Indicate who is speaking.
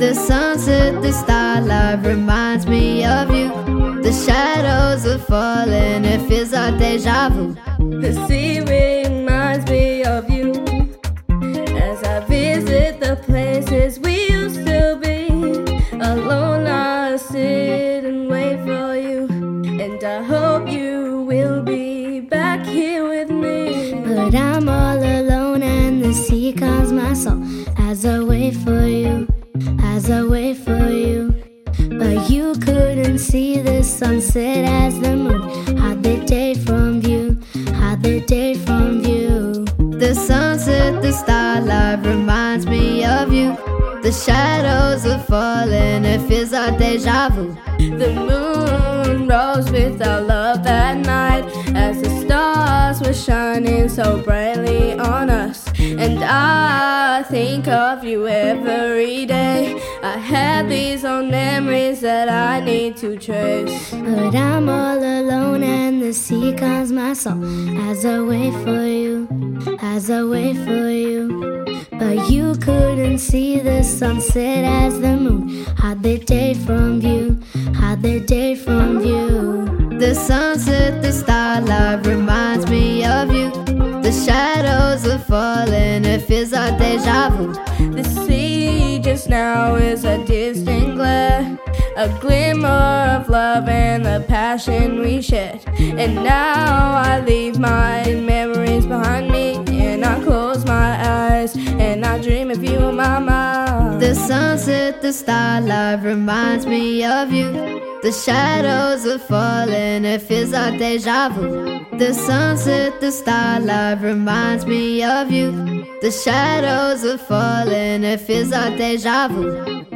Speaker 1: The sunset, the starlight reminds me of you. The shadows are falling, it feels like deja vu.
Speaker 2: The sea reminds me of you as I visit the places we used to be. Alone, I sit and wait for you, and I hope you will be back here with me.
Speaker 3: But I'm all alone, and the sea calms my soul as I wait for you, as I wait for you. But you couldn't see the sunset as the moon hide the day from view, hide the day from view.
Speaker 1: The sunset, the starlight reminds me of you. The shadows are falling, it feels like deja vu.
Speaker 2: The moon rose with our love that night as the stars were shining so brightly on us. And I think of you every day. I have these old memories that I need to trace.
Speaker 3: But I'm all alone, and the sea calms my soul as I wait for you, as I wait for you. But you couldn't see the sunset as the moon hide the day from view, hide the day from view.
Speaker 1: The sunset, the starlight reminds me of you. The shadows are falling, it feels like deja vu.
Speaker 2: The sea just now is a distant glare, a glimmer of love and the passion we shared. And now I leave my memories behind me, and I close my eyes and I dream of you in my mind.
Speaker 1: The sunset, the starlight reminds me of you. The shadows are falling, it feels like deja vu. The sunset, the starlight reminds me of you. The shadows are falling, it feels like deja vu.